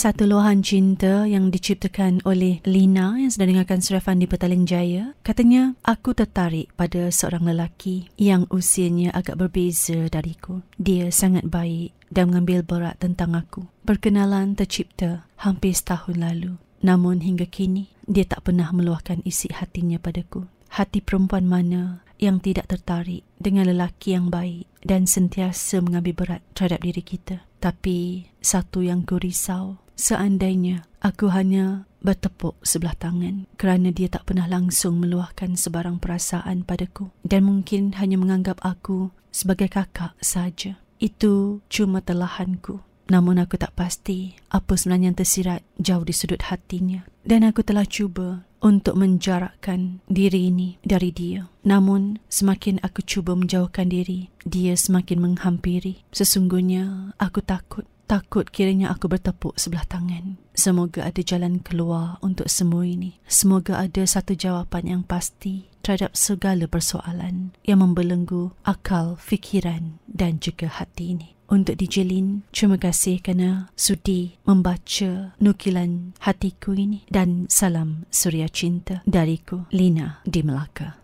satu luahan cinta yang diciptakan oleh Lina yang sedang dengarkan Surafan di Petaling Jaya. Katanya, aku tertarik pada seorang lelaki yang usianya agak berbeza dariku. Dia sangat baik dan mengambil berat tentang aku. Perkenalan tercipta hampir setahun lalu. Namun hingga kini, dia tak pernah meluahkan isi hatinya padaku. Hati perempuan mana yang tidak tertarik dengan lelaki yang baik dan sentiasa mengambil berat terhadap diri kita. Tapi satu yang ku risau, seandainya aku hanya bertepuk sebelah tangan kerana dia tak pernah langsung meluahkan sebarang perasaan padaku dan mungkin hanya menganggap aku sebagai kakak saja. Itu cuma telahanku. Namun aku tak pasti apa sebenarnya yang tersirat jauh di sudut hatinya. Dan aku telah cuba untuk menjarakkan diri ini dari dia. Namun semakin aku cuba menjauhkan diri, dia semakin menghampiri. Sesungguhnya aku takut. Takut kiranya aku bertepuk sebelah tangan. Semoga ada jalan keluar untuk semua ini. Semoga ada satu jawapan yang pasti terhadap segala persoalan yang membelenggu akal, fikiran dan juga hati ini untuk dijelin. Terima kasih kerana sudi membaca nukilan hatiku ini dan salam suria cinta dariku Lina di Melaka.